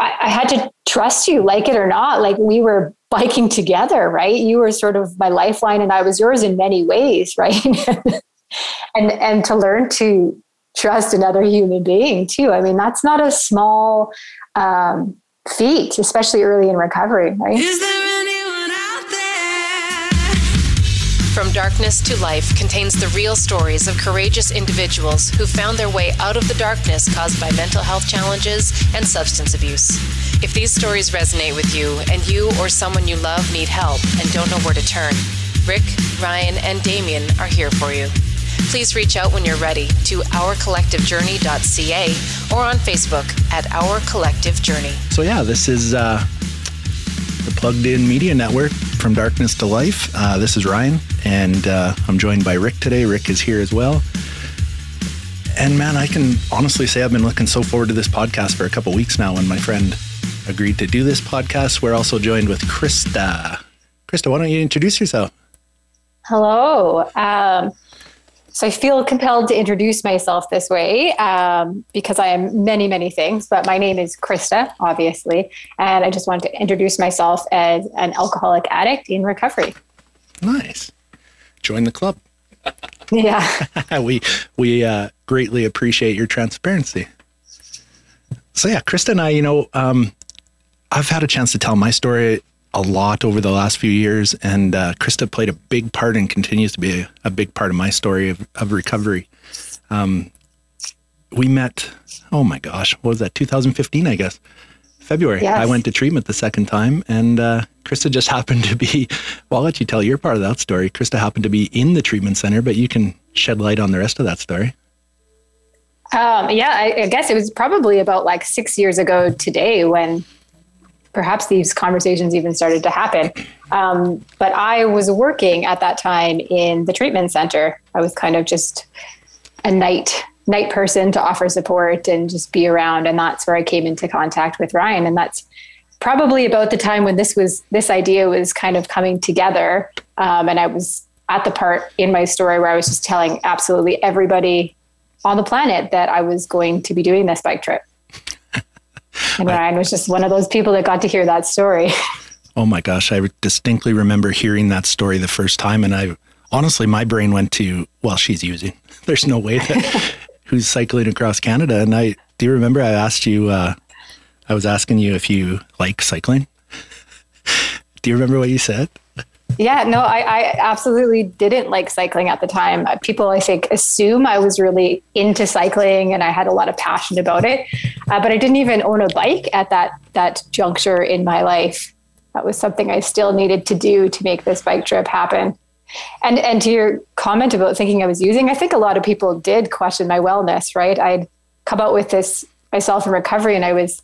I, I had to trust you, like it or not. Like we were biking together, right? You were sort of my lifeline and I was yours in many ways, right? and and to learn to trust another human being too. I mean, that's not a small um, feat, especially early in recovery, right? From Darkness to Life contains the real stories of courageous individuals who found their way out of the darkness caused by mental health challenges and substance abuse. If these stories resonate with you and you or someone you love need help and don't know where to turn, Rick, Ryan, and Damien are here for you. Please reach out when you're ready to ourcollectivejourney.ca or on Facebook at Our Collective Journey. So, yeah, this is uh, the Plugged In Media Network from Darkness to Life. Uh, this is Ryan, and uh, I'm joined by Rick today. Rick is here as well. And man, I can honestly say I've been looking so forward to this podcast for a couple weeks now when my friend agreed to do this podcast. We're also joined with Krista. Krista, why don't you introduce yourself? Hello. Um, so I feel compelled to introduce myself this way um, because I am many, many things, but my name is Krista, obviously. And I just wanted to introduce myself as an alcoholic addict in recovery. Nice. Join the club. Yeah. we we uh, greatly appreciate your transparency. So yeah, Krista and I, you know, um, I've had a chance to tell my story a lot over the last few years, and uh, Krista played a big part and continues to be a, a big part of my story of, of recovery. Um, we met, oh my gosh, what was that, 2015, I guess? February. Yes. I went to treatment the second time, and uh, Krista just happened to be. Well, I'll let you tell your part of that story. Krista happened to be in the treatment center, but you can shed light on the rest of that story. Um, yeah, I, I guess it was probably about like six years ago today when perhaps these conversations even started to happen. Um, but I was working at that time in the treatment center. I was kind of just a night night person to offer support and just be around, and that's where I came into contact with Ryan. And that's probably about the time when this was this idea was kind of coming together. Um, and I was at the part in my story where I was just telling absolutely everybody on the planet that I was going to be doing this bike trip. And Ryan was just one of those people that got to hear that story. Oh my gosh, I distinctly remember hearing that story the first time, and I honestly, my brain went to, well, she's using. There's no way that who's cycling across Canada. And I do you remember I asked you, uh, I was asking you if you like cycling. do you remember what you said? Yeah, no, I, I, absolutely didn't like cycling at the time. People, I think, assume I was really into cycling and I had a lot of passion about it, uh, but I didn't even own a bike at that that juncture in my life. That was something I still needed to do to make this bike trip happen. And and to your comment about thinking I was using, I think a lot of people did question my wellness. Right, I'd come out with this myself in recovery, and I was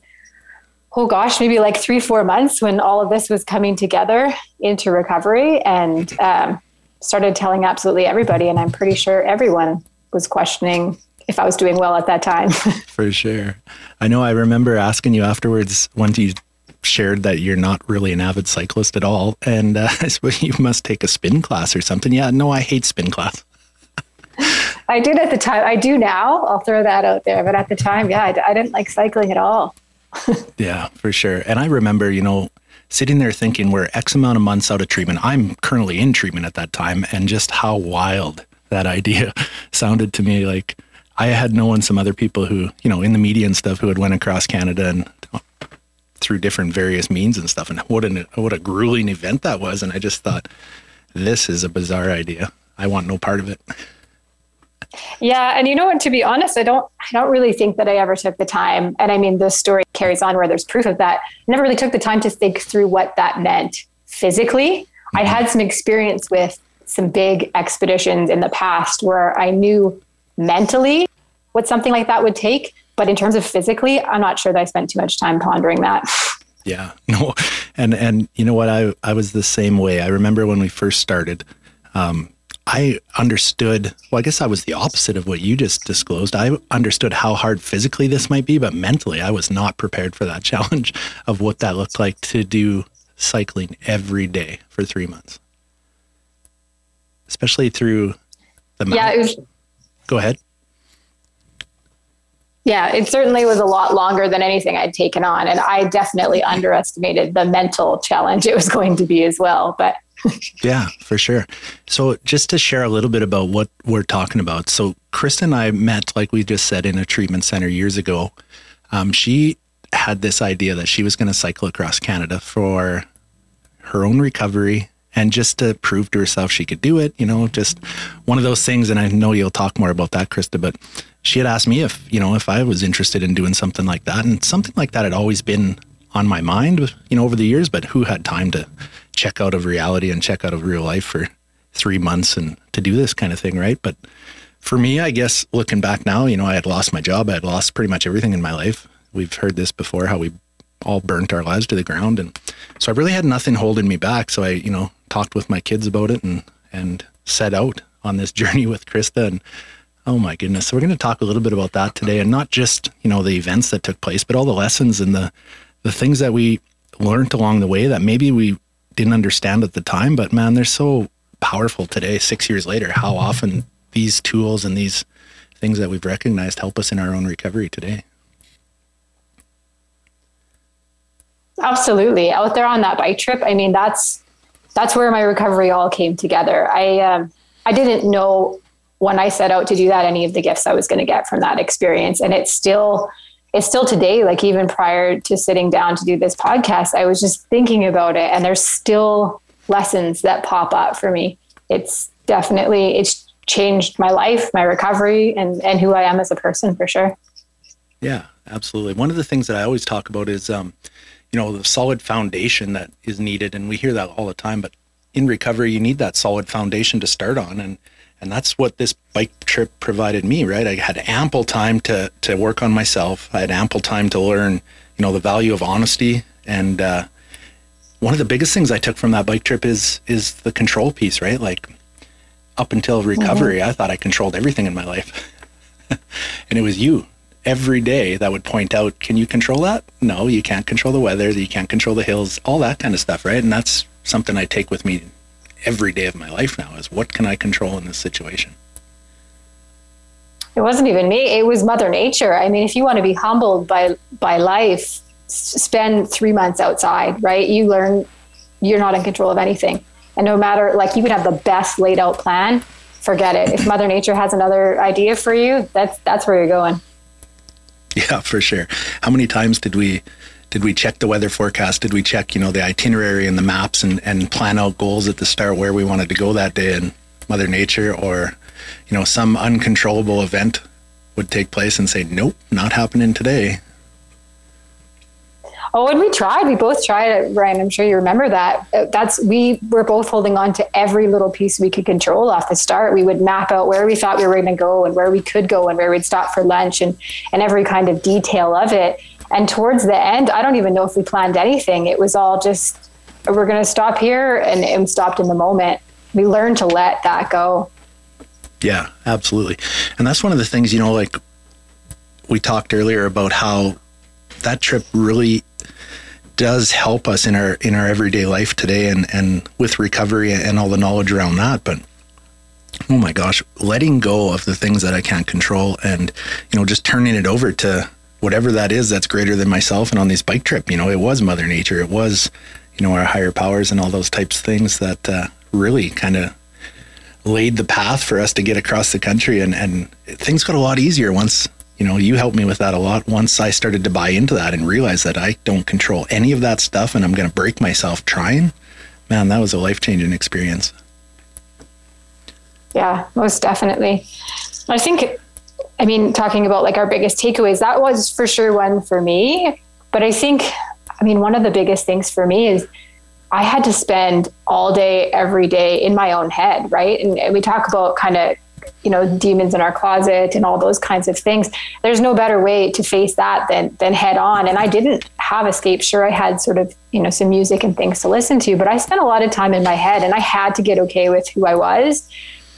oh gosh, maybe like three, four months when all of this was coming together into recovery and um, started telling absolutely everybody. And I'm pretty sure everyone was questioning if I was doing well at that time. For sure. I know I remember asking you afterwards once you shared that you're not really an avid cyclist at all. And uh, I suppose you must take a spin class or something. Yeah, no, I hate spin class. I did at the time. I do now. I'll throw that out there. But at the time, yeah, I, I didn't like cycling at all. Yeah, for sure. And I remember, you know, sitting there thinking we're X amount of months out of treatment. I'm currently in treatment at that time, and just how wild that idea sounded to me. Like I had known some other people who, you know, in the media and stuff who had went across Canada and through different various means and stuff. And what an what a grueling event that was. And I just thought, this is a bizarre idea. I want no part of it. Yeah, and you know what? To be honest, I don't. I don't really think that I ever took the time. And I mean, the story carries on where there's proof of that. I never really took the time to think through what that meant physically. Mm-hmm. I had some experience with some big expeditions in the past where I knew mentally what something like that would take, but in terms of physically, I'm not sure that I spent too much time pondering that. Yeah, no, and and you know what? I I was the same way. I remember when we first started. Um, I understood, well, I guess I was the opposite of what you just disclosed. I understood how hard physically this might be, but mentally, I was not prepared for that challenge of what that looked like to do cycling every day for three months, especially through the mountains. Yeah, it was, go ahead. Yeah, it certainly was a lot longer than anything I'd taken on. And I definitely underestimated the mental challenge it was going to be as well. But yeah, for sure. So, just to share a little bit about what we're talking about. So, Krista and I met, like we just said, in a treatment center years ago. Um, she had this idea that she was going to cycle across Canada for her own recovery and just to prove to herself she could do it, you know, just one of those things. And I know you'll talk more about that, Krista, but she had asked me if, you know, if I was interested in doing something like that. And something like that had always been on my mind, you know, over the years, but who had time to check out of reality and check out of real life for three months and to do this kind of thing, right? But for me, I guess looking back now, you know, I had lost my job. I had lost pretty much everything in my life. We've heard this before, how we all burnt our lives to the ground. And so I really had nothing holding me back. So I, you know, talked with my kids about it and and set out on this journey with Krista and oh my goodness. So we're going to talk a little bit about that today and not just, you know, the events that took place, but all the lessons and the the things that we learned along the way that maybe we didn't understand at the time, but man, they're so powerful today 6 years later how often these tools and these things that we've recognized help us in our own recovery today. Absolutely. Out there on that bike trip, I mean, that's that's where my recovery all came together. I um, I didn't know when I set out to do that any of the gifts I was going to get from that experience, and it's still it's still today. Like even prior to sitting down to do this podcast, I was just thinking about it, and there's still lessons that pop up for me. It's definitely it's changed my life, my recovery, and and who I am as a person for sure. Yeah, absolutely. One of the things that I always talk about is um, you know the solid foundation that is needed and we hear that all the time but in recovery you need that solid foundation to start on and and that's what this bike trip provided me right i had ample time to to work on myself i had ample time to learn you know the value of honesty and uh, one of the biggest things i took from that bike trip is is the control piece right like up until recovery mm-hmm. i thought i controlled everything in my life and it was you every day that would point out, can you control that? No, you can't control the weather, you can't control the hills, all that kind of stuff, right? And that's something I take with me every day of my life now is what can I control in this situation? It wasn't even me, it was mother nature. I mean, if you want to be humbled by by life, spend 3 months outside, right? You learn you're not in control of anything. And no matter like you can have the best laid out plan, forget it. If mother nature has another idea for you, that's that's where you're going. Yeah, for sure. How many times did we did we check the weather forecast? Did we check, you know, the itinerary and the maps and, and plan out goals at the start where we wanted to go that day and Mother Nature or, you know, some uncontrollable event would take place and say, Nope, not happening today. Oh, and we tried. We both tried it, Ryan. I'm sure you remember that. Uh, that's we were both holding on to every little piece we could control off the start. We would map out where we thought we were going to go and where we could go and where we'd stop for lunch and and every kind of detail of it. And towards the end, I don't even know if we planned anything. It was all just we're going to stop here and, and stopped in the moment. We learned to let that go. Yeah, absolutely. And that's one of the things, you know, like we talked earlier about how that trip really does help us in our in our everyday life today and and with recovery and all the knowledge around that but oh my gosh letting go of the things that i can't control and you know just turning it over to whatever that is that's greater than myself and on this bike trip you know it was mother nature it was you know our higher powers and all those types of things that uh, really kind of laid the path for us to get across the country and and things got a lot easier once you know, you helped me with that a lot once I started to buy into that and realize that I don't control any of that stuff and I'm going to break myself trying. Man, that was a life changing experience. Yeah, most definitely. I think, I mean, talking about like our biggest takeaways, that was for sure one for me. But I think, I mean, one of the biggest things for me is I had to spend all day, every day in my own head, right? And, we talk about kind of you know demons in our closet and all those kinds of things there's no better way to face that than than head on and i didn't have escape sure i had sort of you know some music and things to listen to but i spent a lot of time in my head and i had to get okay with who i was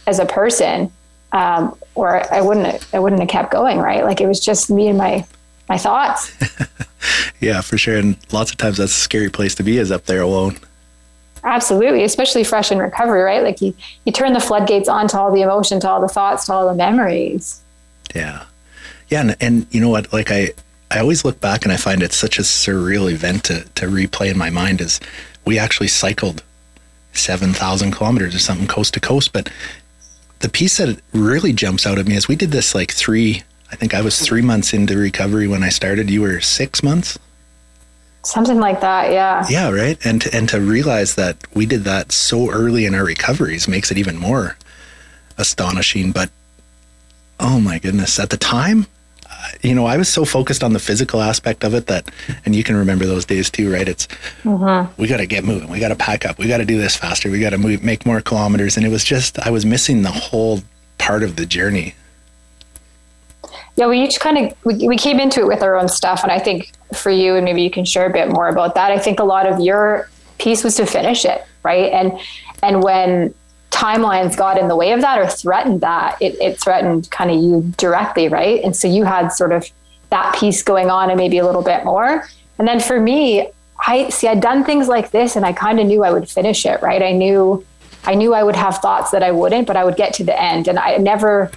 as a person um, or i wouldn't i wouldn't have kept going right like it was just me and my my thoughts yeah for sure and lots of times that's a scary place to be is up there alone Absolutely, especially fresh in recovery, right? Like you, you turn the floodgates on to all the emotion, to all the thoughts, to all the memories. Yeah. Yeah, and, and you know what? Like I, I always look back and I find it such a surreal event to to replay in my mind. Is we actually cycled seven thousand kilometers or something coast to coast, but the piece that really jumps out at me is we did this like three. I think I was three months into recovery when I started. You were six months. Something like that, yeah. Yeah, right. And to, and to realize that we did that so early in our recoveries makes it even more astonishing. But oh my goodness, at the time, you know, I was so focused on the physical aspect of it that, and you can remember those days too, right? It's mm-hmm. we got to get moving, we got to pack up, we got to do this faster, we got to make more kilometers, and it was just I was missing the whole part of the journey yeah, we each kind of we, we came into it with our own stuff, and I think for you, and maybe you can share a bit more about that. I think a lot of your piece was to finish it, right? And and when timelines got in the way of that or threatened that, it, it threatened kind of you directly, right? And so you had sort of that piece going on, and maybe a little bit more. And then for me, I see I'd done things like this, and I kind of knew I would finish it, right? I knew I knew I would have thoughts that I wouldn't, but I would get to the end, and I never.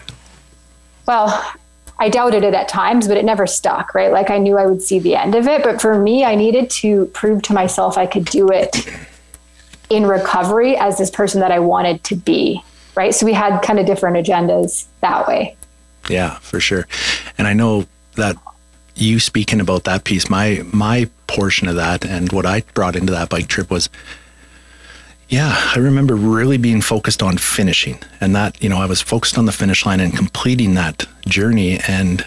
Well, I doubted it at times, but it never stuck, right? Like I knew I would see the end of it. But for me, I needed to prove to myself I could do it in recovery as this person that I wanted to be, right? So we had kind of different agendas that way. Yeah, for sure. And I know that you speaking about that piece, my my portion of that and what I brought into that bike trip was yeah, I remember really being focused on finishing and that, you know, I was focused on the finish line and completing that journey. And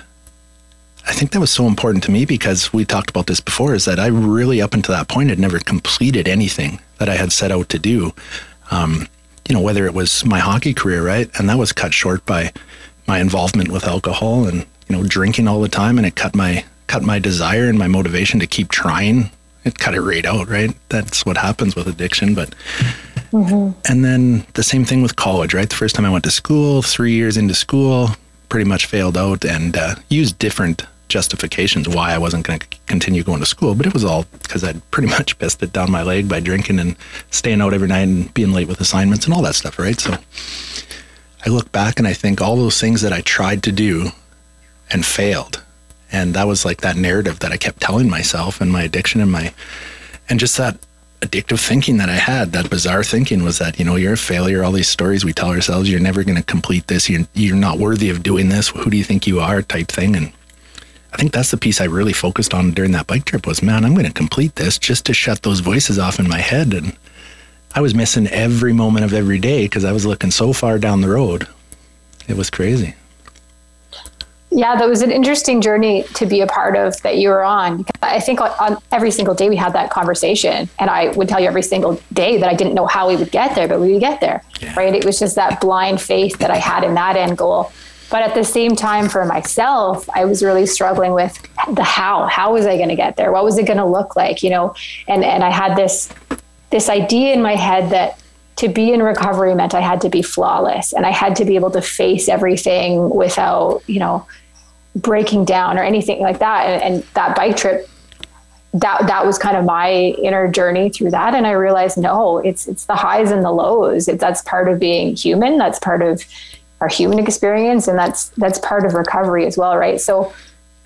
I think that was so important to me because we talked about this before is that I really, up until that point, had never completed anything that I had set out to do. Um, you know, whether it was my hockey career, right? And that was cut short by my involvement with alcohol and, you know, drinking all the time. And it cut my, cut my desire and my motivation to keep trying it cut it right out, right? That's what happens with addiction. But mm-hmm. and then the same thing with college, right? The first time I went to school, three years into school, pretty much failed out and uh, used different justifications why I wasn't going to continue going to school. But it was all because I'd pretty much pissed it down my leg by drinking and staying out every night and being late with assignments and all that stuff, right? So I look back and I think all those things that I tried to do and failed and that was like that narrative that I kept telling myself and my addiction and my, and just that addictive thinking that I had, that bizarre thinking was that, you know, you're a failure. All these stories we tell ourselves, you're never going to complete this. You're, you're not worthy of doing this. Who do you think you are type thing. And I think that's the piece I really focused on during that bike trip was, man, I'm going to complete this just to shut those voices off in my head. And I was missing every moment of every day because I was looking so far down the road. It was crazy. Yeah, that was an interesting journey to be a part of that you were on. I think on, on, every single day we had that conversation, and I would tell you every single day that I didn't know how we would get there, but we would get there, yeah. right? It was just that blind faith that I had in that end goal. But at the same time, for myself, I was really struggling with the how. How was I going to get there? What was it going to look like? You know, and and I had this this idea in my head that to be in recovery meant I had to be flawless and I had to be able to face everything without, you know, breaking down or anything like that. And, and, that bike trip, that that was kind of my inner journey through that. And I realized, no, it's it's the highs and the lows. It, that's part of being human. That's part of our human experience, and that's that's part of recovery as well, right? So,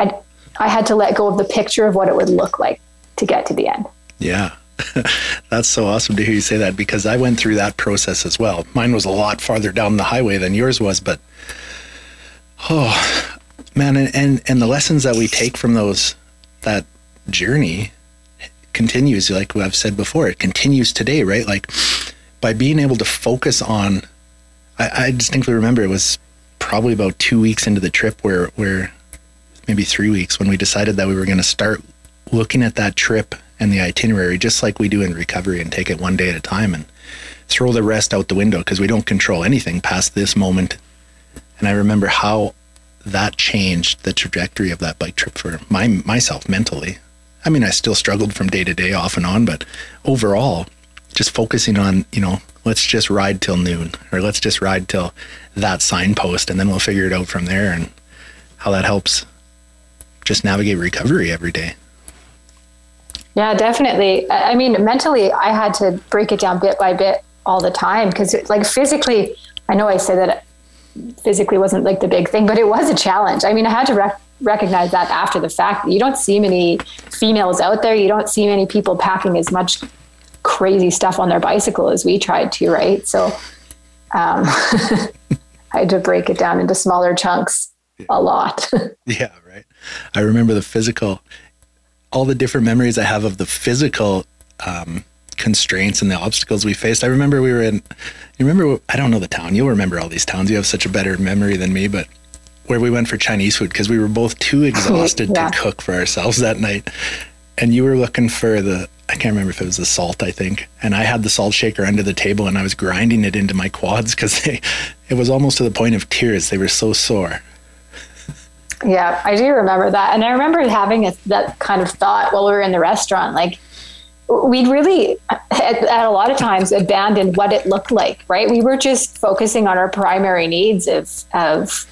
I I had to let go of the picture of what it would look like to get to the end. Yeah. That's so awesome to hear you say that because I went through that process as well. Mine was a lot farther down the highway than yours was, but oh man, and and, and the lessons that we take from those that journey continues. Like I've said before, it continues today, right? Like by being able to focus on. I, I distinctly remember it was probably about two weeks into the trip where where maybe three weeks when we decided that we were going to start looking at that trip and the itinerary just like we do in recovery and take it one day at a time and throw the rest out the window because we don't control anything past this moment. And I remember how that changed the trajectory of that bike trip for my myself mentally. I mean, I still struggled from day to day off and on, but overall, just focusing on, you know, let's just ride till noon or let's just ride till that signpost and then we'll figure it out from there and how that helps just navigate recovery every day. Yeah, definitely. I mean, mentally, I had to break it down bit by bit all the time because, like, physically, I know I said that physically wasn't like the big thing, but it was a challenge. I mean, I had to rec- recognize that after the fact. You don't see many females out there. You don't see many people packing as much crazy stuff on their bicycle as we tried to, right? So um, I had to break it down into smaller chunks a lot. yeah, right. I remember the physical, all the different memories I have of the physical um, constraints and the obstacles we faced. I remember we were in, you remember, I don't know the town. You'll remember all these towns. You have such a better memory than me, but where we went for Chinese food because we were both too exhausted yeah. to cook for ourselves that night. And you were looking for the, I can't remember if it was the salt, I think. And I had the salt shaker under the table and I was grinding it into my quads because it was almost to the point of tears. They were so sore. Yeah, I do remember that. And I remember having a, that kind of thought while we were in the restaurant, like, we'd really at, at, a lot of times abandoned what it looked like right we were just focusing on our primary needs of of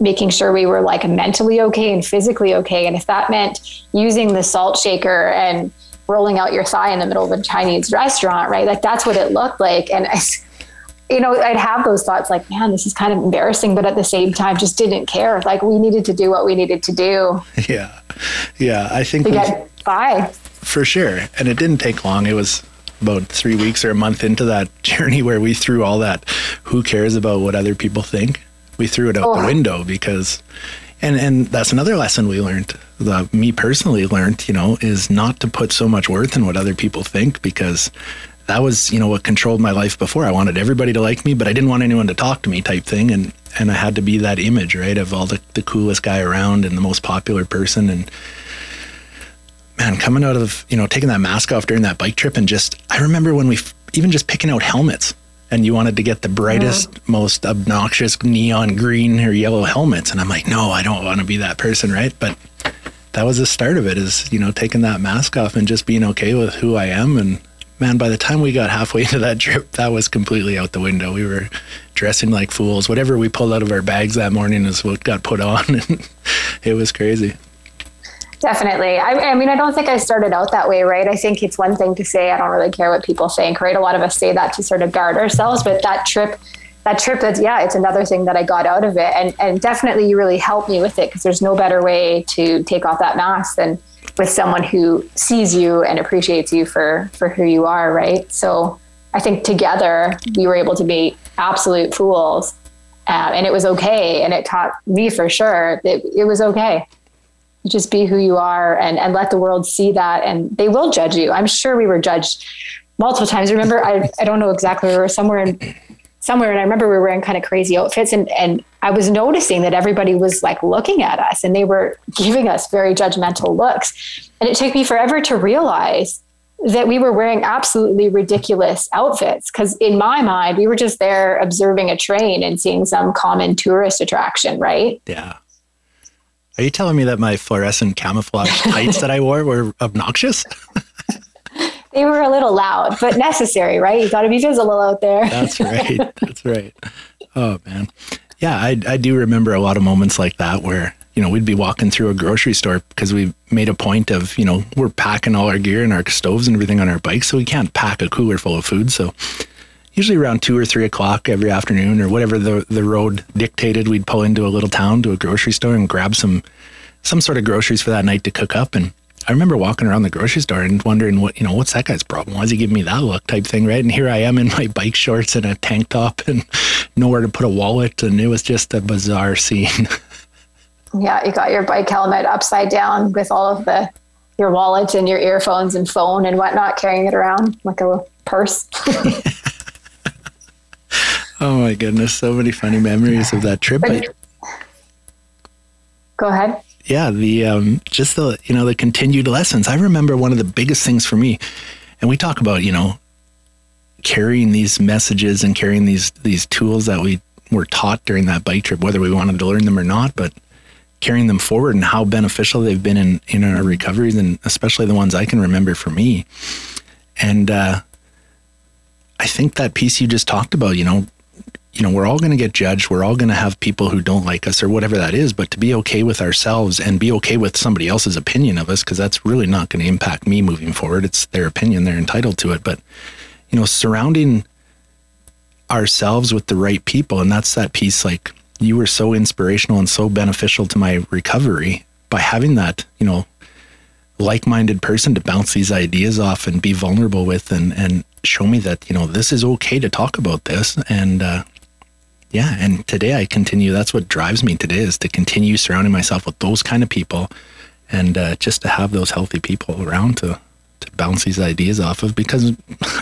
making sure we were like mentally okay and physically okay and if that meant using the salt shaker and rolling out your thigh in the middle of a chinese restaurant right like that's what it looked like and I, you know i'd have those thoughts like man this is kind of embarrassing but at the same time just didn't care like we needed to do what we needed to do yeah yeah i think to get by for sure. And it didn't take long. It was about three weeks or a month into that journey where we threw all that who cares about what other people think we threw it out oh. the window because and and that's another lesson we learned that me personally learned you know is not to put so much worth in what other people think because that was you know what controlled my life before. I wanted everybody to like me but i didn't want anyone to talk to me type thing. And and i had to be that image right of all the, the coolest guy around and the most popular person. And man, coming out of, you know, taking that mask off during that bike trip and just, I remember when we, even just picking out helmets and you wanted to get the brightest, yeah. most obnoxious neon green or yellow helmets. And I'm like, no, I don't want to be that person. Right. But that was the start of it is, you know, taking that mask off and just being okay with who I am. And man, by the time we got halfway into that trip, that was completely out the window. We were dressing like fools. Whatever we pulled out of our bags that morning is what got put on. And it was crazy. Definitely. I, I, mean, I don't think I started out that way, right? I think it's one thing to say, I don't really care what people think, right? A lot of us say that to sort of guard ourselves, but that trip, that trip, that's, yeah, it's another thing that I got out of it. And, and definitely you really helped me with it because there's no better way to take off that mask than with someone who sees you and appreciates you for, for who you are, right? So I think together we were able to be absolute fools. Uh, and it was okay. And it taught me for sure that it was okay just be who you are and, and let the world see that and they will judge you. I'm sure we were judged multiple times. Remember i, I don't know exactly we were somewhere in somewhere and i remember we were wearing kind of crazy outfits and, and i was noticing that everybody was like looking at us and they were giving us very judgmental looks. And it took me forever to realize that we were wearing absolutely ridiculous outfits because in my mind we were just there observing a train and seeing some common tourist attraction right? Yeah are you telling me that my fluorescent camouflage tights that I wore were obnoxious? they were a little loud, but necessary, right? You got to be visible out there. That's right. That's right. Oh man, yeah, I I do remember a lot of moments like that where you know we'd be walking through a grocery store because we made a point of you know we're packing all our gear and our stoves and everything on our bikes, so we can't pack a cooler full of food. So usually around two or three o'clock every afternoon or whatever the, the road dictated, we'd pull into a little town to a grocery store and grab some some sort of groceries for that night to cook up. And I remember walking around the grocery store and wondering what, you know, what's that guy's problem? Why is he giving me that look type thing, right? And here I am in my bike shorts and a tank top and nowhere to put a wallet. And it was just a bizarre scene. yeah, you got your bike helmet upside down with all of the your wallet and your earphones and phone and whatnot, carrying it around like a purse. Oh my goodness, so many funny memories of that trip. Go ahead. Yeah, the um, just the you know the continued lessons. I remember one of the biggest things for me, and we talk about you know carrying these messages and carrying these these tools that we were taught during that bike trip, whether we wanted to learn them or not, but carrying them forward and how beneficial they've been in in our recoveries, and especially the ones I can remember for me. And uh, I think that piece you just talked about, you know, you know, we're all going to get judged. We're all going to have people who don't like us or whatever that is. But to be okay with ourselves and be okay with somebody else's opinion of us, because that's really not going to impact me moving forward. It's their opinion. They're entitled to it. But, you know, surrounding ourselves with the right people. And that's that piece like you were so inspirational and so beneficial to my recovery by having that, you know, like-minded person to bounce these ideas off and be vulnerable with and and show me that you know this is okay to talk about this and uh, yeah and today i continue that's what drives me today is to continue surrounding myself with those kind of people and uh, just to have those healthy people around to to bounce these ideas off of because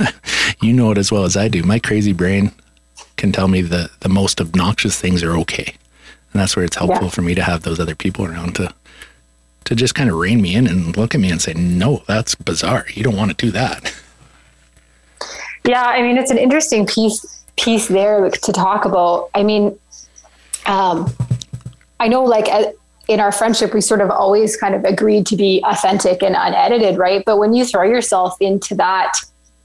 you know it as well as i do my crazy brain can tell me the the most obnoxious things are okay and that's where it's helpful yeah. for me to have those other people around to to just kind of rein me in and look at me and say, no, that's bizarre. You don't want to do that. Yeah, I mean, it's an interesting piece piece there to talk about. I mean, um, I know, like in our friendship, we sort of always kind of agreed to be authentic and unedited, right? But when you throw yourself into that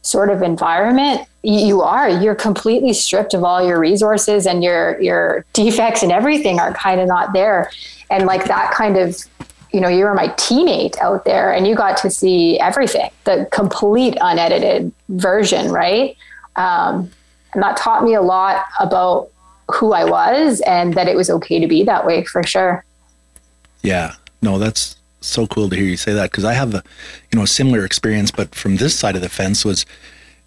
sort of environment, you are you're completely stripped of all your resources, and your your defects and everything are kind of not there. And like that kind of you know, you were my teammate out there and you got to see everything, the complete unedited version, right? Um, and that taught me a lot about who I was and that it was okay to be that way for sure. Yeah, no, that's so cool to hear you say that because I have a, you know, similar experience, but from this side of the fence was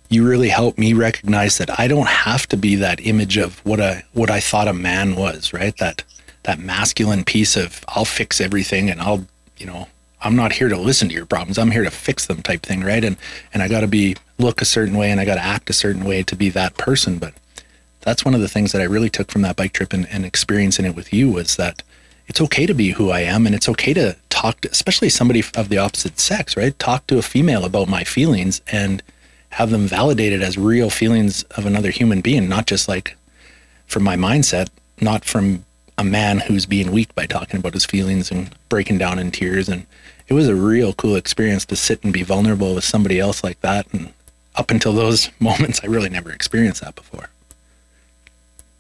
you really helped me recognize that I don't have to be that image of what a what I thought a man was, right? That that masculine piece of I'll fix everything and I'll, you know, I'm not here to listen to your problems. I'm here to fix them type thing, right? And and I got to be look a certain way and I got to act a certain way to be that person. But that's one of the things that I really took from that bike trip and, and experiencing it with you was that it's okay to be who I am and it's okay to talk to, especially somebody of the opposite sex, right? Talk to a female about my feelings and have them validated as real feelings of another human being, not just like from my mindset, not from a man who's being weak by talking about his feelings and breaking down in tears. And it was a real cool experience to sit and be vulnerable with somebody else like that. And up until those moments, I really never experienced that before.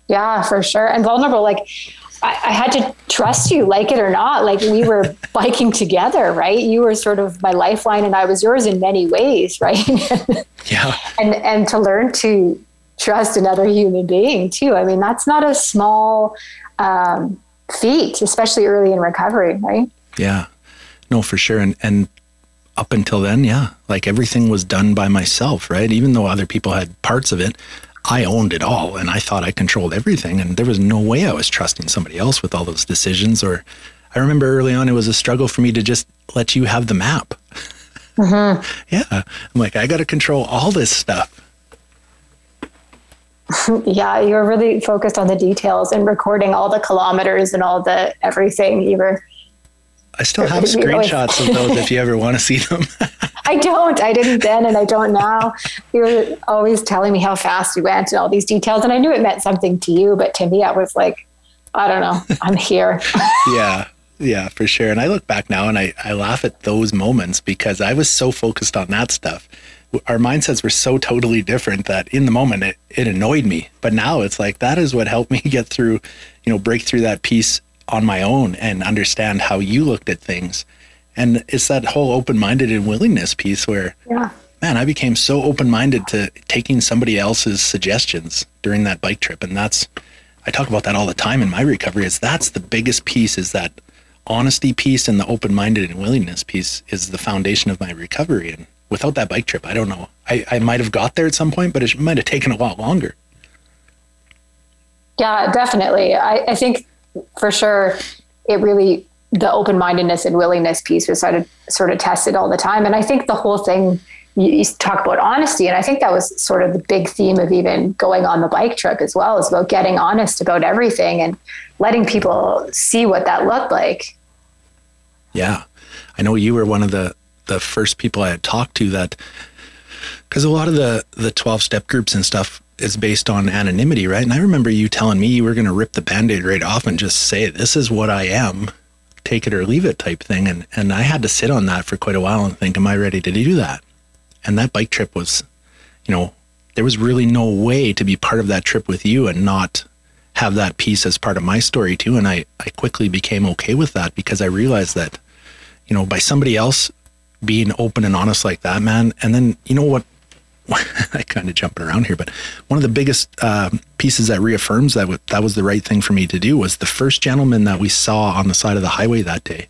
Yeah, for sure. And vulnerable, like I, I, had to trust you, like it or not. Like we were biking together, right? You were sort of my lifeline, and I was yours in many ways, right? yeah. And and to learn to trust another human being too. I mean, that's not a small um, feat, especially early in recovery, right? Yeah, no, for sure. And and up until then, yeah, like everything was done by myself, right? Even though other people had parts of it, I owned it all, and I thought I controlled everything, and there was no way I was trusting somebody else with all those decisions. Or I remember early on, it was a struggle for me to just let you have the map. Mm-hmm. yeah, I'm like, I got to control all this stuff. yeah, you were really focused on the details and recording all the kilometers and all the everything. You were. I still have screenshots of those if you ever want to see them. I don't. I didn't then, and I don't now. You were always telling me how fast you went and all these details, and I knew it meant something to you, but to me, I was like, I don't know. I'm here. yeah. Yeah, for sure. And I look back now and I, I laugh at those moments because I was so focused on that stuff our mindsets were so totally different that in the moment it, it annoyed me. But now it's like that is what helped me get through, you know, break through that piece on my own and understand how you looked at things. And it's that whole open minded and willingness piece where, yeah. man, I became so open minded to taking somebody else's suggestions during that bike trip. And that's, I talk about that all the time in my recovery, is that's the biggest piece is that honesty piece and the open minded and willingness piece is the foundation of my recovery. And without that bike trip, I don't know. I, I might have got there at some point, but it might have taken a lot longer. Yeah, definitely. I, I think for sure it really the open mindedness and willingness piece was sort of sort of tested all the time. And I think the whole thing you, talk about honesty, and I think that was sort of the big theme of even going on the bike trip as well, is about getting honest about everything and letting people see what that looked like. Yeah. I know you were one of the the first people I had talked to that because a lot of the the 12 step groups and stuff is based on anonymity, right? And I remember you telling me you were going to rip the band-aid right off and just say this is what I am, take it or leave it type thing and and I had to sit on that for quite a while and think am I ready to do that? And that bike trip was you know, there was really no way to be part of that trip with you and not have that piece as part of my story too and I I quickly became okay with that because I realized that you know, by somebody else being open and honest like that, man. And then you know what? I kind of jumping around here, but one of the biggest uh, pieces that reaffirms that w- that was the right thing for me to do was the first gentleman that we saw on the side of the highway that day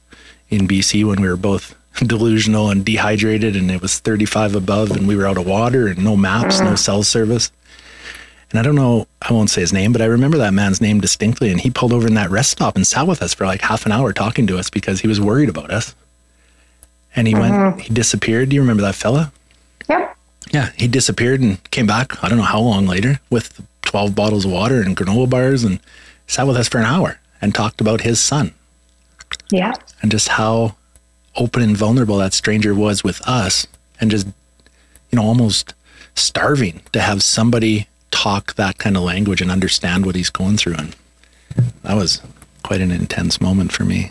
in BC when we were both delusional and dehydrated and it was 35 above and we were out of water and no maps, no cell service. And I don't know, I won't say his name, but I remember that man's name distinctly. And he pulled over in that rest stop and sat with us for like half an hour talking to us because he was worried about us. And he went, he disappeared. Do you remember that fella? Yep. Yeah, he disappeared and came back, I don't know how long later, with 12 bottles of water and granola bars and sat with us for an hour and talked about his son Yeah. and just how open and vulnerable that stranger was with us and just, you know, almost starving to have somebody talk that kind of language and understand what he's going through. And that was quite an intense moment for me.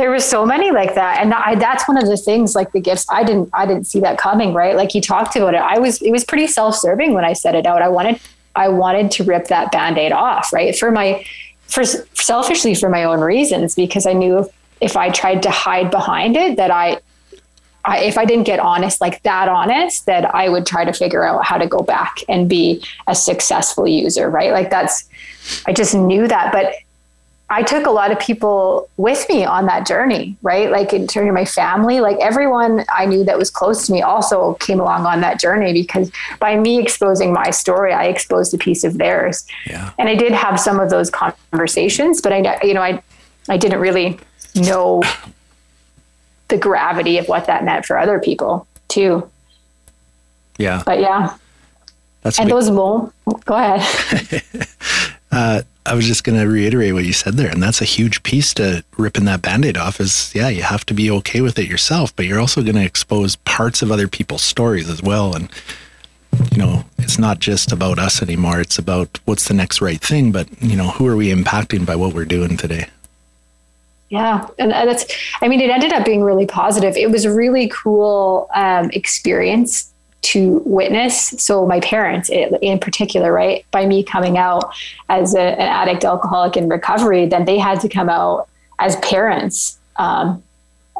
There was so many like that. And I, that's one of the things like the gifts i didn't i didn't see that coming right? Like you talked about it. I was it was pretty self-serving when i said it out. I wanted i wanted to rip that band-aid off right? For my for selfishly for my own reasons because i knew if, if i tried to hide behind it that i I, if I didn't get honest, like that honest, that I would try to figure out how to go back and be a successful user, right? Like that's, I just knew that. But I took a lot of people with me on that journey, right? Like in terms of my family, like everyone I knew that was close to me also came along on that journey because by me exposing my story, I exposed a piece of theirs. Yeah. And I did have some of those conversations, but I, you know, I, I didn't really know the gravity of what that meant for other people too. Yeah. But yeah, That's and big- those mo, go ahead. uh, I was just going to reiterate what you said there. And that's a huge piece to ripping that band aid off is, yeah, you have to be okay with it yourself, but you're also going to expose parts of other people's stories as well. And, you know, it's not just about us anymore. It's about what's the next right thing, but, you know, who are we impacting by what we're doing today? Yeah, and it's. I mean, it ended up being really positive. It was a really cool um, experience to witness. So my parents, in particular, right, by me coming out as a, an addict, alcoholic in recovery, then they had to come out as parents, um,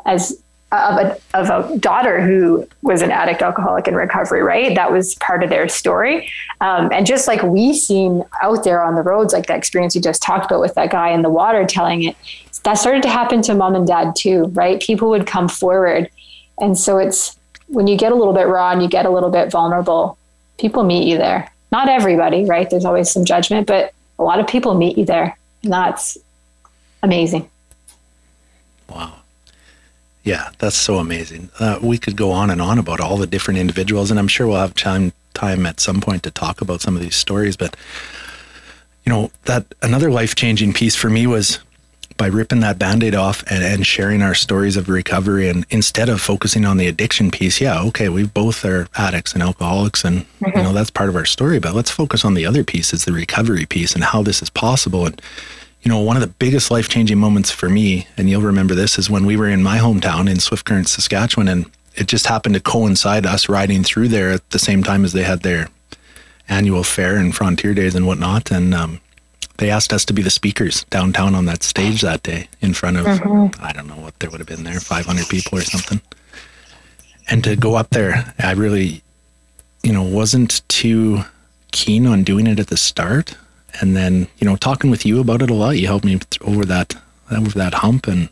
as of a of a daughter who was an addict, alcoholic in recovery. Right, that was part of their story. Um, and just like we seen out there on the roads, like that experience you just talked about with that guy in the water telling it, that started to happen to mom and dad too, right? People would come forward. And so it's when you get a little bit raw and you get a little bit vulnerable, people meet you there. Not everybody, right? There's always some judgment, but a lot of people meet you there. And that's amazing. Wow. Yeah, that's so amazing. Uh, we could go on and on about all the different individuals, and I'm sure we'll have time time at some point to talk about some of these stories. But you know, that another life changing piece for me was by ripping that band-aid off and, and sharing our stories of recovery and instead of focusing on the addiction piece yeah okay we both are addicts and alcoholics and you know that's part of our story but let's focus on the other piece is the recovery piece and how this is possible. And you know one of the biggest life-changing moments for me and you'll remember this is when we were in my hometown in swift current saskatchewan and it just happened to coincide us riding through there at the same time as they had their annual fair and frontier days and whatnot. And um, they asked us to be the speakers downtown on that stage that day in front of mm-hmm. I don't know what there would have been there 500 people or something. And to go up there I really you know wasn't too keen on doing it at the start. And then you know talking with you about it a lot you helped me over that over that hump and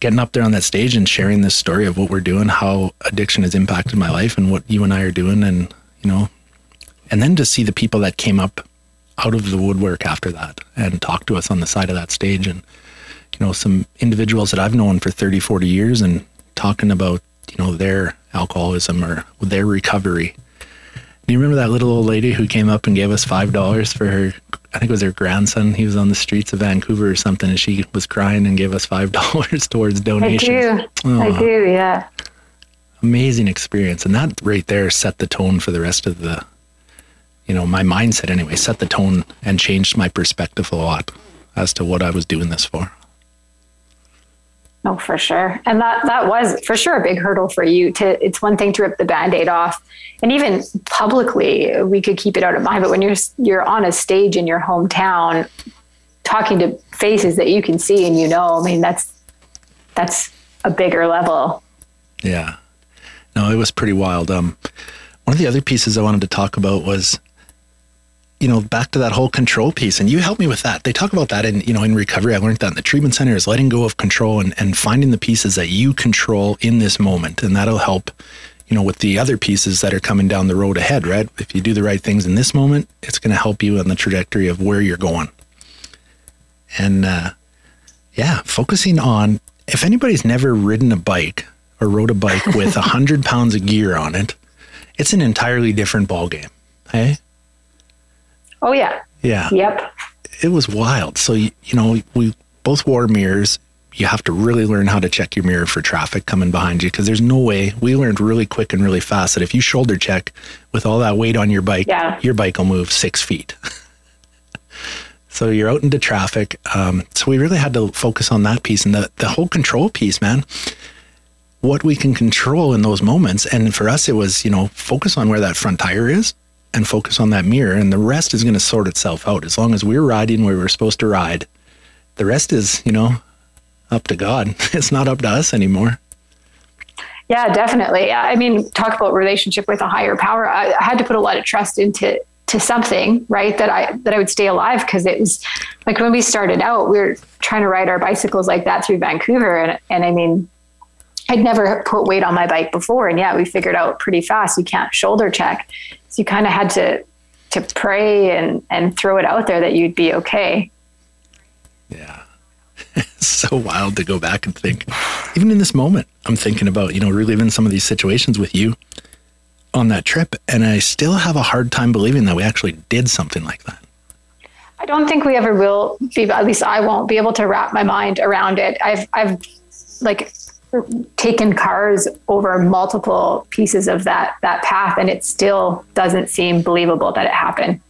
getting up there on that stage and sharing this story of what we're doing how addiction has impacted my life and what you and I are doing and you know. And then to see the people that came up out of the woodwork after that and talked to us on the side of that stage and you know some individuals that I've known for 30 40 years and talking about you know their alcoholism or their recovery do you remember that little old lady who came up and gave us five dollars for her I think it was her grandson he was on the streets of Vancouver or something and she was crying and gave us five dollars towards donations. I do. I do. Yeah. amazing experience and that right there set the tone for the rest of the you know my mindset anyway set the tone and changed my perspective a lot as to what i was doing this for Oh, for sure. And that that was for sure a big hurdle for you to it's one thing to rip the band-aid off. And even publicly, we could keep it out of mind, but when you're you're on a stage in your hometown talking to faces that you can see and you know, I mean that's that's a bigger level. yeah no it was pretty wild um one of the other pieces i wanted to talk about was you know, back to that whole control piece, and you helped me with that. They talk about that in, you know, in recovery. I learned that in the treatment center is letting go of control and, and finding the pieces that you control in this moment. And that'll help, you know, with the other pieces that are coming down the road ahead, right? If you do the right things in this moment, it's going to help you on the trajectory of where you're going. And, uh, yeah, focusing on if anybody's never ridden a bike or rode a bike with a hundred pounds of gear on it, it's an entirely different ball game. Hey. Oh yeah. Yeah. Yep. It was wild. So you, you know we both wore mirrors. You have to really learn how to check your mirror for traffic coming behind you because there's no way. We learned really quick and really fast that if you shoulder check with all that weight on your bike, Yeah. your bike will move six feet. so you're out into traffic. Um, so we really had to focus on that piece and the, the whole control piece, man. What we can control in those moments. And for us, it was, you know, focus on where that front tire is and focus on that mirror. And the rest is going to sort itself out. As long as we're riding where we're supposed to ride, the rest is, you know, up to God. It's not up to us anymore. Yeah, definitely. I mean, talk about relationship with a higher power. I, I had to put a lot of trust into to something, right? That I that I would stay alive because it was like when we started out, we were trying to ride our bicycles like that through Vancouver, and and I mean, I'd never put weight on my bike before, and yeah, we figured out pretty fast you can't shoulder check, so you kind of had to to pray and and throw it out there that you'd be okay. Yeah. it's so wild to go back and think. Even in this moment, I'm thinking about, you know, reliving some of these situations with you on that trip. And I still have a hard time believing that we actually did something like that. I don't think we ever will be. At least I won't be able to wrap my mind around it. I've I've like taken cars over multiple pieces of that that path, and it still doesn't seem believable that it happened.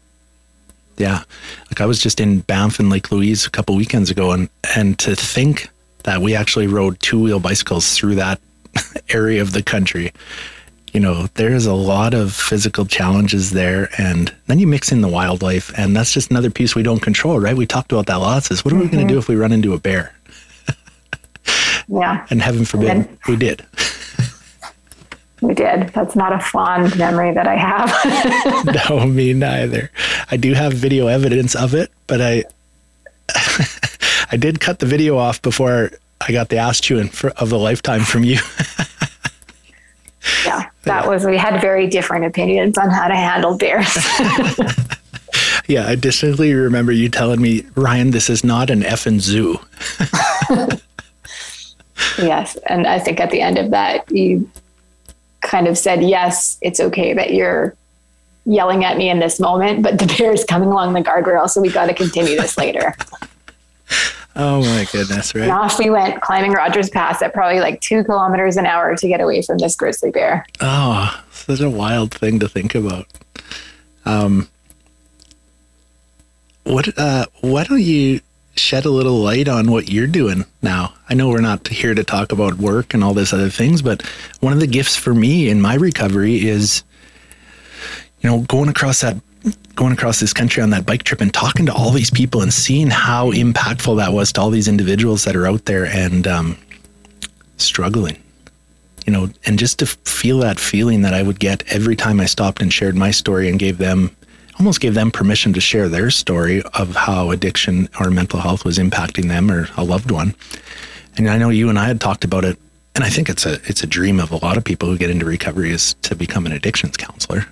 Yeah. Like I was just in Banff and Lake Louise a couple weekends ago and and to think that we actually rode two wheel bicycles through that area of the country. You know, there's a lot of physical challenges there and then you mix in the wildlife and that's just another piece we don't control, right? We talked about that lots is what are we going to mm-hmm. do if we run into a bear? Yeah, And heaven forbid And- we did. we did. That's not a fond memory that I have. no, me neither. I do have video evidence of it, but I I did cut the video off before I got the ass chewing for, of a lifetime from you. yeah, that was. We had very different opinions on how to handle bears. yeah, I distinctly remember you telling me, Ryan, this is not an effing zoo. Yes. And I think at the end of that, you kind of said, yes, it's okay that you're yelling at me in this moment, but the bear is coming along the guardrail. So we got to continue this later. Oh my goodness, and right? off we went climbing Rogers Pass at probably like two kilometers an hour to get away from this grizzly bear. Oh, such a wild thing to think about. Um, what? Uh, why don't you shed a little light on what you're doing now? I know we're not here to talk about work and all this other things, but one of the gifts for me in my recovery is, you know, going across that, going across this country on that bike trip and talking to all these people and seeing how impactful that was to all these individuals that are out there and um, struggling you know, and just to feel that feeling that I would get every time I stopped and shared my story and gave them almost gave them permission to share their story of how addiction or mental health was impacting them or a loved one. And I know you and I had talked about it, and I think it's a it's a dream of a lot of people who get into recovery is to become an addictions counselor.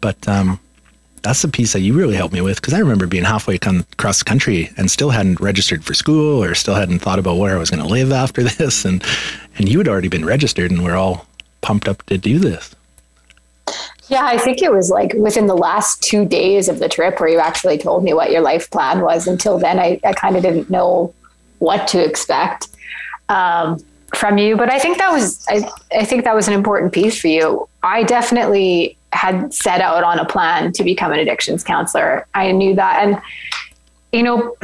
But um, that's the piece that you really helped me with because I remember being halfway across the country and still hadn't registered for school or still hadn't thought about where I was going to live after this, and and you had already been registered and we're all pumped up to do this. Yeah, I think it was like within the last two days of the trip where you actually told me what your life plan was. Until then, I, I kind of didn't know what to expect um, from you. But I think that was I, I think that was an important piece for you. I definitely had set out on a plan to become an addictions counselor. I knew that, and you know,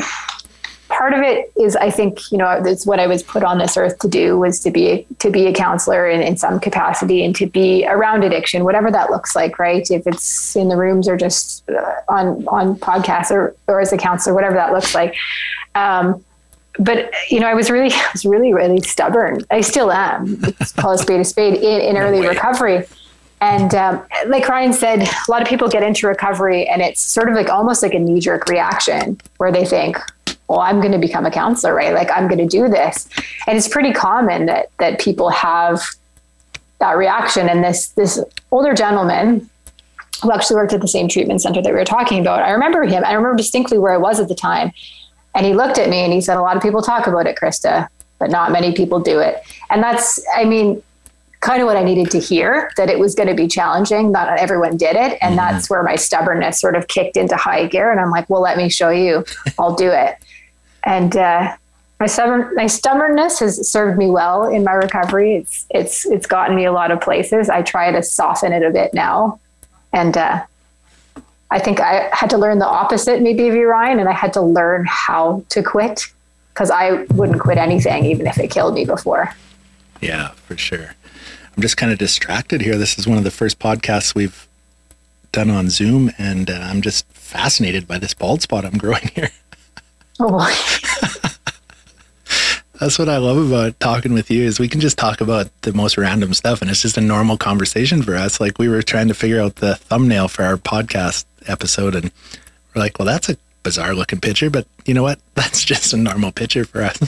part of it is I think you know that's what I was put on this earth to do was to be to be a counselor in, in some capacity and to be around addiction, whatever that looks like, right? If it's in the rooms or just uh, on on podcasts or or as a counselor, whatever that looks like. Um, but you know, I was really, I was really, really stubborn. I still am. Call a spade a spade in, in early way. recovery. And um, like Ryan said, a lot of people get into recovery and it's sort of like almost like a knee jerk reaction where they think, well, I'm going to become a counselor, right? Like I'm going to do this. And it's pretty common that, that people have that reaction. And this, this older gentleman who actually worked at the same treatment center that we were talking about, I remember him. I remember distinctly where I was at the time. And he looked at me and he said, a lot of people talk about it, Krista, but not many people do it. And that's, I mean, kind of what I needed to hear that it was going to be challenging. Not everyone did it. And mm-hmm. that's where my stubbornness sort of kicked into high gear. And I'm like, well, let me show you. I'll do it. And, uh, my stubborn, my stubbornness has served me well in my recovery. It's, it's, it's gotten me a lot of places. I try to soften it a bit now. And, uh, I think I had to learn the opposite maybe of you, Ryan, and I had to learn how to quit because I wouldn't quit anything, even if it killed me before. Yeah, for sure. I'm just kind of distracted here. This is one of the first podcasts we've done on Zoom, and uh, I'm just fascinated by this bald spot I'm growing here. Oh That's what I love about talking with you is we can just talk about the most random stuff and it's just a normal conversation for us. Like we were trying to figure out the thumbnail for our podcast episode and we're like, well, that's a bizarre looking picture, but you know what? That's just a normal picture for us.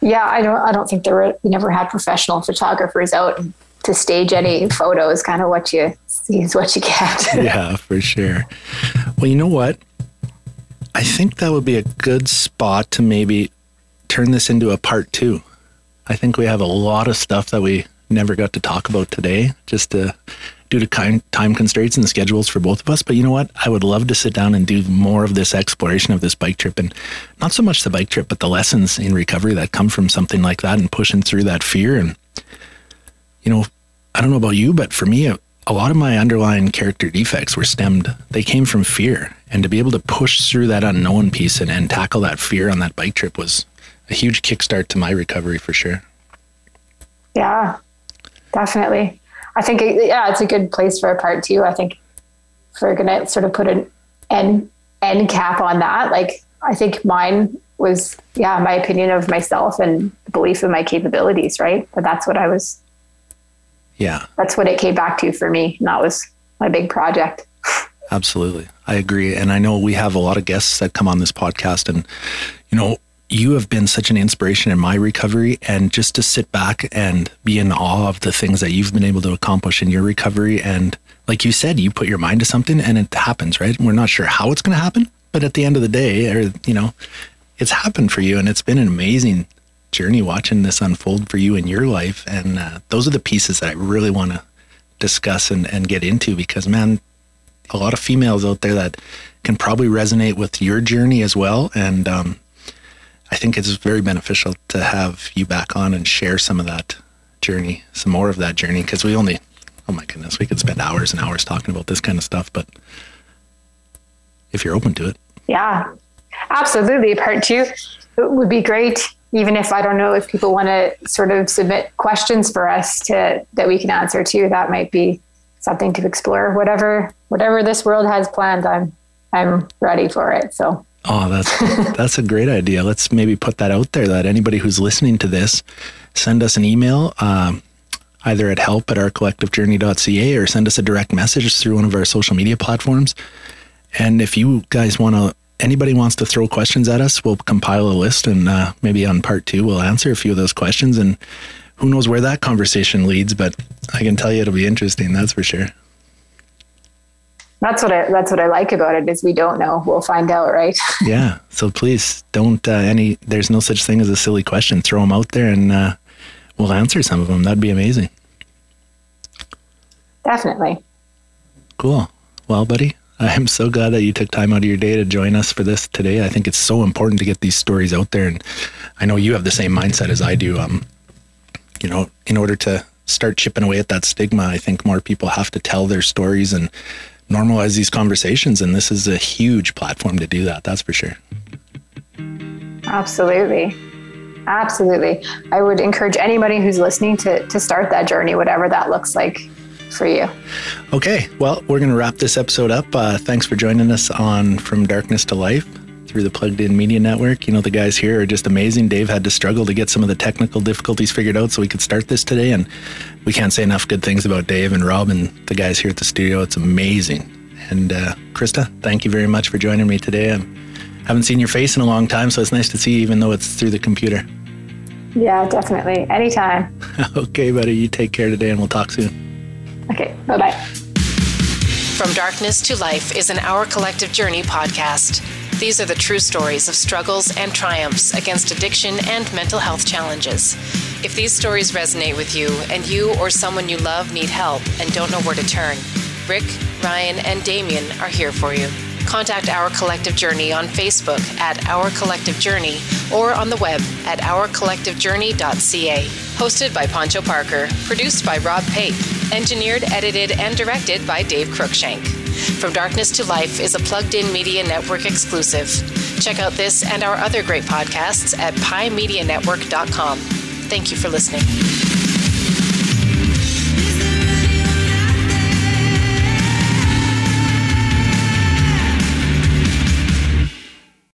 Yeah, I don't. I don't think there were. We never had professional photographers out to stage any photos. Kind of what you see is what you get. yeah, for sure. Well, you know what? I think that would be a good spot to maybe turn this into a part two. I think we have a lot of stuff that we never got to talk about today, just to due to time constraints and schedules for both of us. But you know what? I would love to sit down and do more of this exploration of this bike trip and not so much the bike trip, but the lessons in recovery that come from something like that and pushing through that fear. And, you know, I don't know about you, but for me, a, lot of my underlying character defects were stemmed, they came from fear. And to be able to push through that unknown piece and, and tackle that fear on that bike trip was a huge kickstart to my recovery for sure. Yeah, definitely. I think, it, yeah, it's a good place for a part two. I think if we're going to sort of put an end, end cap on that, like, I think mine was, yeah, my opinion of myself and belief in my capabilities, right? But that's what I was, yeah, that's what it came back to for me. And that was my big project. Absolutely. I agree. And I know we have a lot of guests that come on this podcast and, you know, you have been such an inspiration in my recovery and just to sit back and be in awe of the things that you've been able to accomplish in your recovery and like you said you put your mind to something and it happens right we're not sure how it's going to happen but at the end of the day or you know it's happened for you and it's been an amazing journey watching this unfold for you in your life and uh, those are the pieces that i really want to discuss and, and get into because man a lot of females out there that can probably resonate with your journey as well and um, I think it's very beneficial to have you back on and share some of that journey, some more of that journey, because we only, oh my goodness, we could spend hours and hours talking about this kind of stuff. But if you're open to it, yeah, absolutely. Part two it would be great. Even if I don't know if people want to sort of submit questions for us to that we can answer to, that might be something to explore. Whatever whatever this world has planned, I'm I'm ready for it. So Oh, that's that's a great idea. Let's maybe put that out there that anybody who's listening to this, send us an email, um, either at help at ourcollectivejourney.ca or send us a direct message through one of our social media platforms. And if you guys want to, anybody wants to throw questions at us, we'll compile a list and uh, maybe on part two, we'll answer a few of those questions. And who knows where that conversation leads, but I can tell you it'll be interesting, that's for sure that's what I that's what I like about it is we don't know. We'll find out, right? yeah. So please don't uh, any. There's no such thing as a silly question. Throw them out there, and uh, we'll answer some of them. That'd be amazing. Definitely. Cool. Well, buddy, I'm so glad that you took time out of your day to join us for this today. I think it's so important to get these stories out there, and I know you have the same mindset as I do. Um, you know, in order to start chipping away at that stigma, I think more people have to tell their stories and normalize these conversations. And this is a huge platform to do that. That's for sure. Absolutely. Absolutely. I would encourage anybody who's listening to, to start that journey, whatever that looks like for you. Okay. Well, we're going to wrap this episode up. Uh, thanks for joining us on From Darkness to Life. through the Plugged In Media Network. You know, the guys here are just amazing. Dave had to struggle to get some of the technical difficulties figured out so we could start this today. And we can't say enough good things about Dave and Rob and the guys here at the studio. It's amazing. And uh, Krista, thank you very much for joining me today. I haven't seen your face in a long time, so it's nice to see you, even though it's through the computer. Yeah, definitely. Anytime. okay, buddy. You take care today, and we'll talk soon. Okay. Bye bye. From Darkness to Life is an Our Collective Journey podcast. These are the true stories of struggles and triumphs against addiction and mental health challenges. If these stories resonate with you and you or someone you love need help and don't know where to turn, Rick, Ryan, and Damien are here for you. Contact Our Collective Journey on Facebook at Our Collective Journey or on the web at ourcollectivejourney.ca. Hosted by Poncho Parker, produced by Rob Pape, engineered, edited, and directed by Dave Cruikshank. From Darkness to Life is a plugged in media network exclusive. Check out this and our other great podcasts at piemedianetwork.com. Thank you for listening.